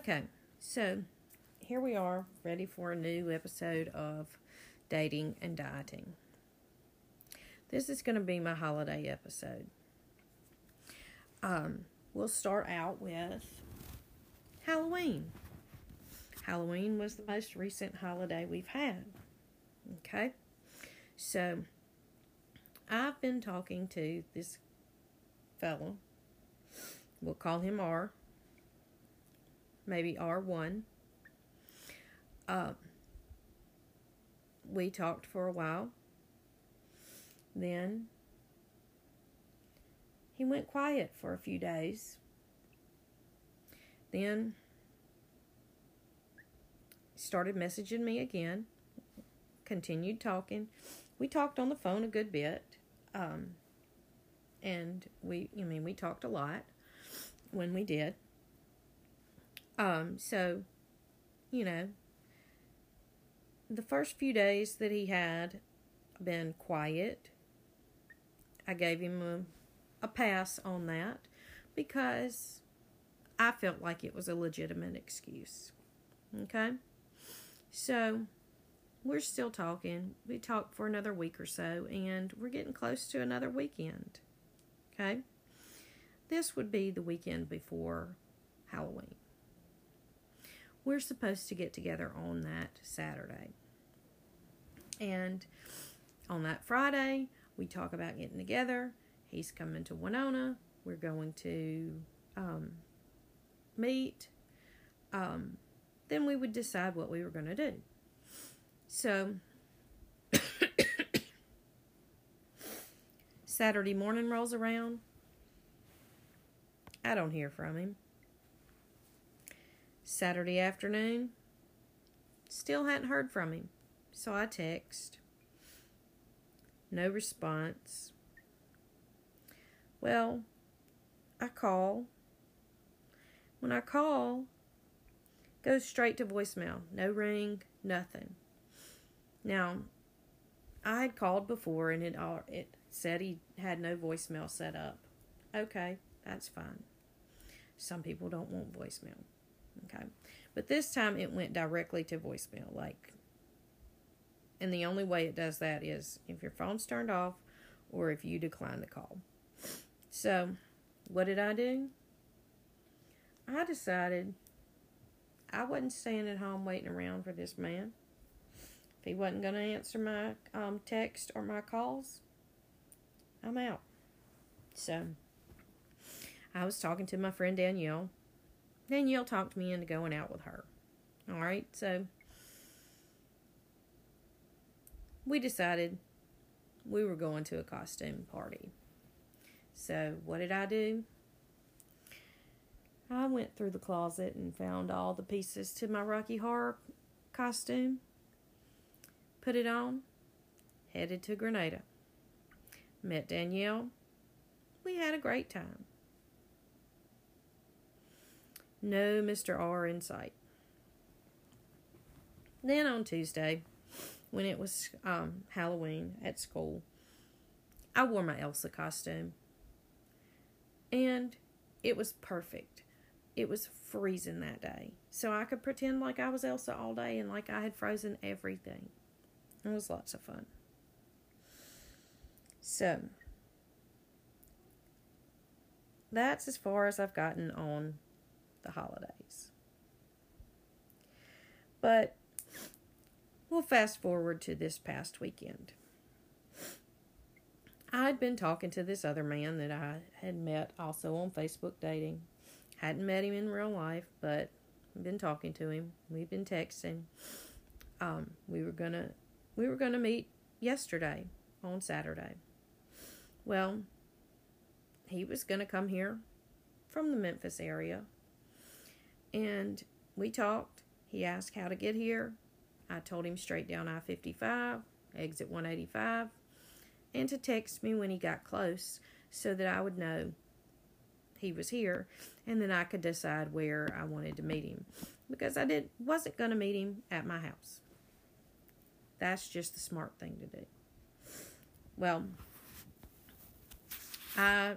Okay, so here we are, ready for a new episode of Dating and Dieting. This is going to be my holiday episode. Um, we'll start out with Halloween. Halloween was the most recent holiday we've had. Okay, so I've been talking to this fellow. We'll call him R. Maybe R1. Uh, we talked for a while. Then he went quiet for a few days. Then started messaging me again. Continued talking. We talked on the phone a good bit. Um, and we, I mean, we talked a lot when we did. Um, so, you know, the first few days that he had been quiet, I gave him a, a pass on that because I felt like it was a legitimate excuse. Okay? So, we're still talking. We talked for another week or so, and we're getting close to another weekend. Okay? This would be the weekend before Halloween. We're supposed to get together on that Saturday. And on that Friday, we talk about getting together. He's coming to Winona. We're going to um, meet. Um, then we would decide what we were going to do. So, Saturday morning rolls around. I don't hear from him. Saturday afternoon, still hadn't heard from him. So I text. No response. Well, I call. When I call, goes straight to voicemail. No ring, nothing. Now, I had called before and it it said he had no voicemail set up. Okay, that's fine. Some people don't want voicemail. Okay. But this time it went directly to voicemail. Like, and the only way it does that is if your phone's turned off or if you decline the call. So, what did I do? I decided I wasn't staying at home waiting around for this man. If he wasn't going to answer my um, text or my calls, I'm out. So, I was talking to my friend Danielle. Danielle talked me into going out with her. All right, so we decided we were going to a costume party. So, what did I do? I went through the closet and found all the pieces to my Rocky Horror costume, put it on, headed to Grenada. Met Danielle. We had a great time. No Mr. R in sight. Then on Tuesday, when it was um, Halloween at school, I wore my Elsa costume. And it was perfect. It was freezing that day. So I could pretend like I was Elsa all day and like I had frozen everything. It was lots of fun. So, that's as far as I've gotten on the holidays. But we'll fast forward to this past weekend. I'd been talking to this other man that I had met also on Facebook dating. Hadn't met him in real life, but been talking to him. We've been texting. Um, we were gonna we were gonna meet yesterday on Saturday. Well, he was gonna come here from the Memphis area and we talked. He asked how to get here. I told him straight down I 55, exit 185, and to text me when he got close so that I would know he was here and then I could decide where I wanted to meet him because I did wasn't going to meet him at my house. That's just the smart thing to do. Well, I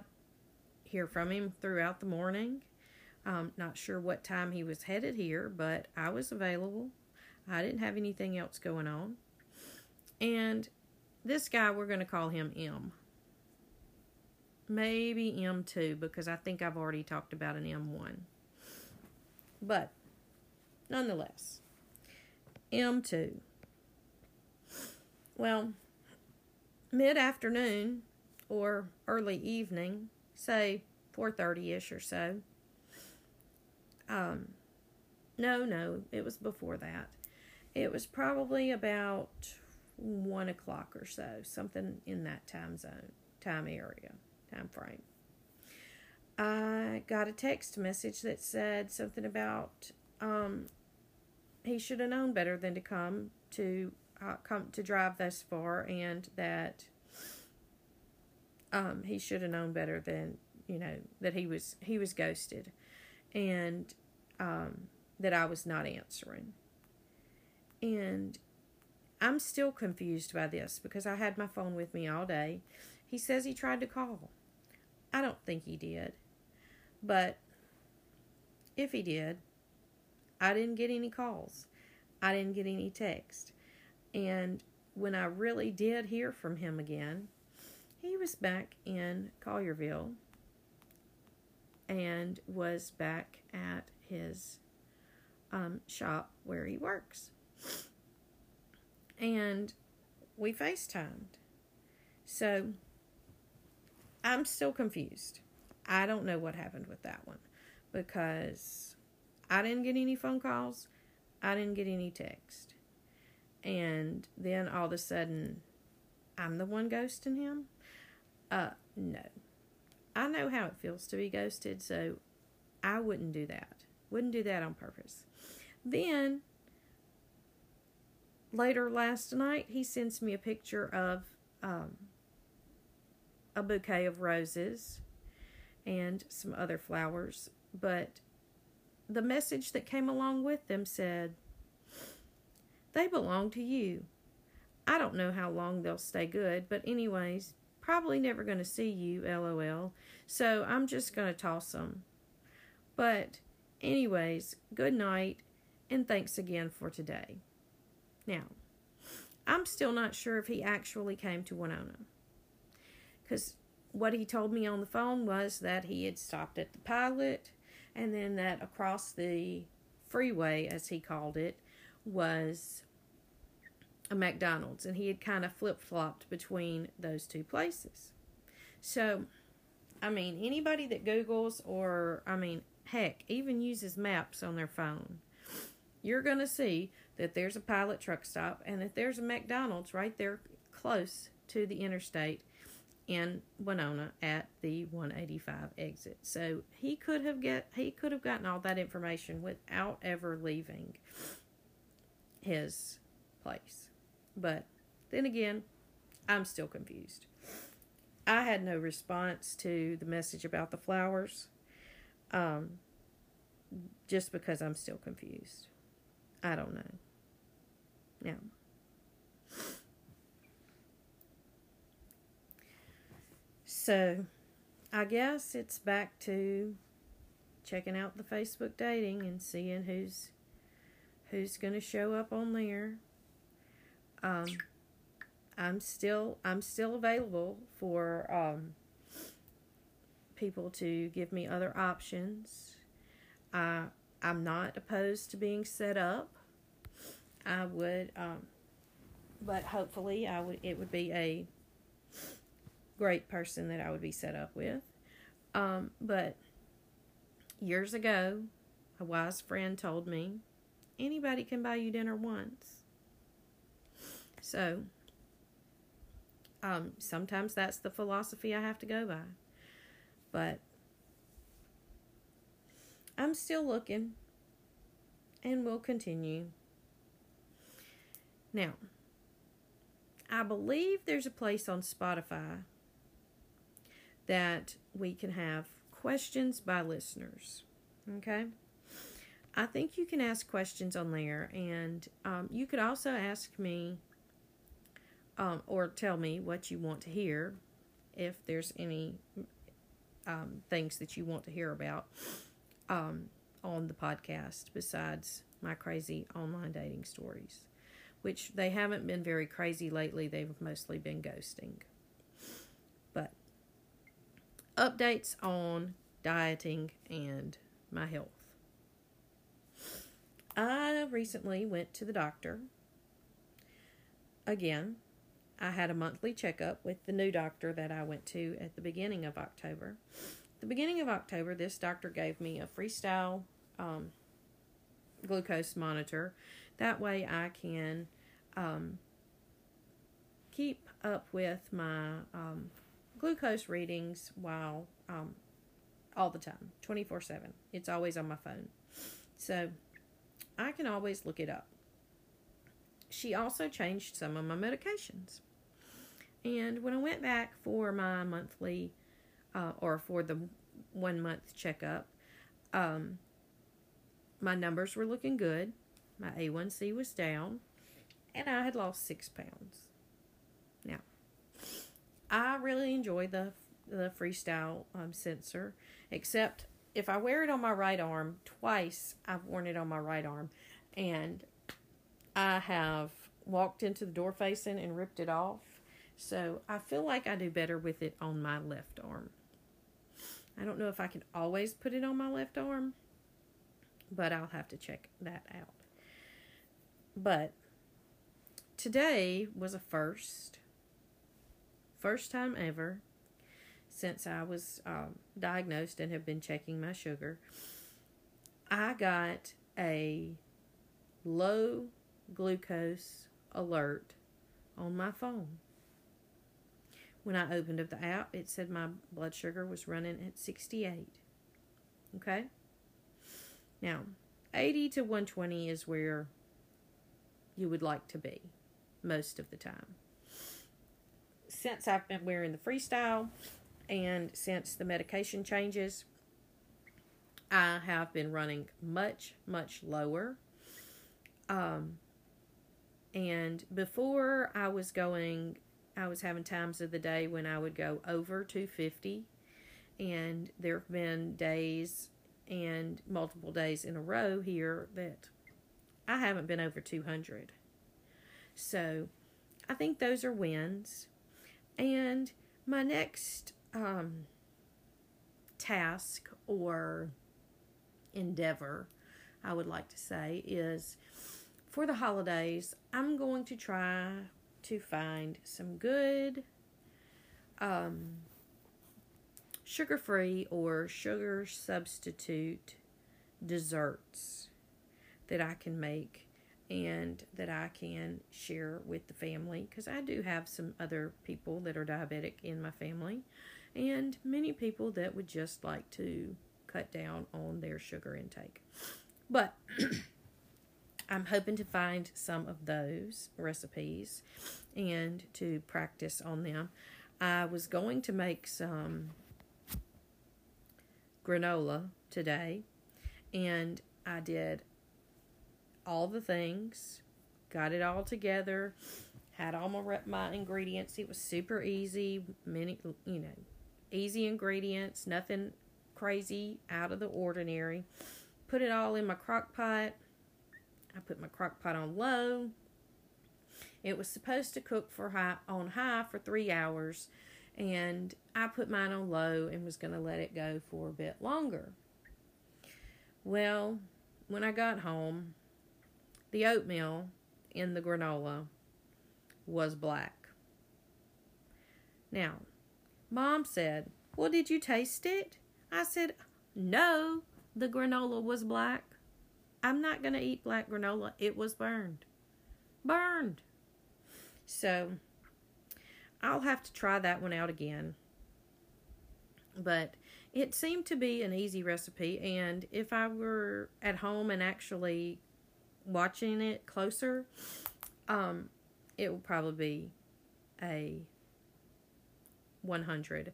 hear from him throughout the morning Um, not sure what time he was headed here, but I was available. I didn't have anything else going on. And this guy, we're going to call him M. Maybe M2 because I think I've already talked about an M1. But nonetheless, M2. Well, mid afternoon or early evening, say 4:30ish or so. Um no, no, it was before that. It was probably about one o'clock or so, something in that time zone, time area, time frame. I got a text message that said something about um, he should have known better than to come to uh, come to drive thus far, and that um, he should have known better than you know that he was he was ghosted, and um, that I was not answering. And I'm still confused by this because I had my phone with me all day. He says he tried to call. I don't think he did. But if he did, I didn't get any calls. I didn't get any text. And when I really did hear from him again, he was back in Collierville and was back at his um, shop where he works. And we FaceTimed. So I'm still confused. I don't know what happened with that one because I didn't get any phone calls, I didn't get any text. And then all of a sudden, I'm the one ghosting him? Uh, no. I know how it feels to be ghosted, so I wouldn't do that. Wouldn't do that on purpose. Then, later last night, he sends me a picture of um, a bouquet of roses and some other flowers. But the message that came along with them said, They belong to you. I don't know how long they'll stay good, but, anyways, probably never going to see you, lol. So I'm just going to toss them. But, anyways, good night and thanks again for today. Now, I'm still not sure if he actually came to Winona. Because what he told me on the phone was that he had stopped at the pilot and then that across the freeway, as he called it, was a McDonald's. And he had kind of flip flopped between those two places. So, I mean, anybody that Googles or, I mean, heck, even uses maps on their phone, you're going to see that there's a pilot truck stop and that there's a McDonald's right there close to the interstate in Winona at the 185 exit. So he could have get he could have gotten all that information without ever leaving his place. But then again, I'm still confused. I had no response to the message about the flowers. Um, just because I'm still confused. I don't know. Now, So, I guess it's back to checking out the Facebook dating and seeing who's who's going to show up on there. Um, I'm still I'm still available for um, people to give me other options. I I'm not opposed to being set up. I would, um, but hopefully I would it would be a great person that I would be set up with. Um, but years ago, a wise friend told me anybody can buy you dinner once. So, um, sometimes that's the philosophy I have to go by. But I'm still looking and will continue. Now, I believe there's a place on Spotify that we can have questions by listeners. Okay? I think you can ask questions on there, and um, you could also ask me um, or tell me what you want to hear if there's any um, things that you want to hear about. um, on the podcast besides my crazy online dating stories, which they haven't been very crazy lately. They've mostly been ghosting. But updates on dieting and my health. I recently went to the doctor. Again, I had a monthly checkup with the new doctor that I went to at the beginning of October. At the beginning of October, this doctor gave me a freestyle um, glucose monitor. That way, I can um, keep up with my um, glucose readings while um, all the time, 24 7. It's always on my phone. So I can always look it up. She also changed some of my medications. And when I went back for my monthly uh, or for the one month checkup, um, my numbers were looking good. My A1C was down, and I had lost six pounds. Now, I really enjoy the the freestyle um, sensor, except if I wear it on my right arm twice, I've worn it on my right arm, and I have walked into the door facing and ripped it off. So I feel like I do better with it on my left arm. I don't know if I can always put it on my left arm, but I'll have to check that out. But today was a first, first time ever since I was um, diagnosed and have been checking my sugar. I got a low glucose alert on my phone. When I opened up the app, it said my blood sugar was running at 68. Okay? Now, 80 to 120 is where you would like to be most of the time. Since I've been wearing the freestyle and since the medication changes, I have been running much, much lower. Um, and before I was going, I was having times of the day when I would go over 250. And there have been days and multiple days in a row here that I haven't been over 200. So I think those are wins. And my next um, task or endeavor, I would like to say, is for the holidays, I'm going to try to find some good um, sugar free or sugar substitute desserts that I can make and that I can share with the family because I do have some other people that are diabetic in my family and many people that would just like to cut down on their sugar intake. But I'm hoping to find some of those recipes and to practice on them. I was going to make some granola today, and I did all the things, got it all together, had all my my ingredients. It was super easy, many you know, easy ingredients, nothing crazy out of the ordinary. Put it all in my crock pot. I put my crock pot on low. It was supposed to cook for high on high for three hours, and I put mine on low and was going to let it go for a bit longer. Well, when I got home, the oatmeal in the granola was black. Now, Mom said, Well, did you taste it? I said, No, the granola was black. I'm not going to eat black granola. It was burned. Burned. So, I'll have to try that one out again. But it seemed to be an easy recipe, and if I were at home and actually watching it closer, um, it will probably be a 100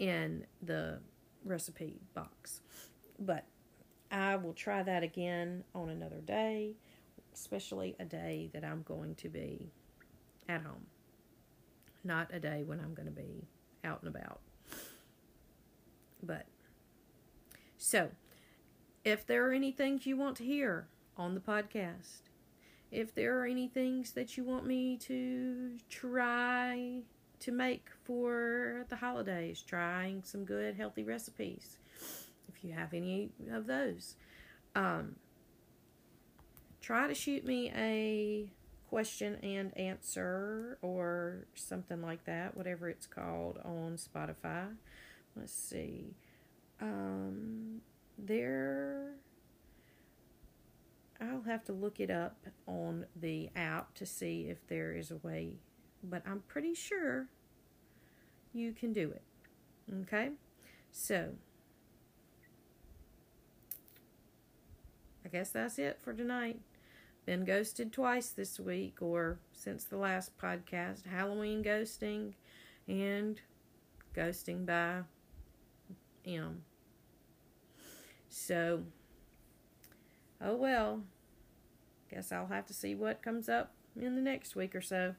in the recipe box. But I will try that again on another day, especially a day that I'm going to be at home, not a day when I'm going to be out and about. But so if there are any things you want to hear on the podcast, if there are any things that you want me to try to make for the holidays, trying some good healthy recipes, you have any of those, um, try to shoot me a question and answer or something like that, whatever it's called on Spotify. Let's see. Um, there, I'll have to look it up on the app to see if there is a way, but I'm pretty sure you can do it. Okay? So, I guess that's it for tonight. Been ghosted twice this week or since the last podcast. Halloween ghosting and ghosting by M. So, oh well. Guess I'll have to see what comes up in the next week or so.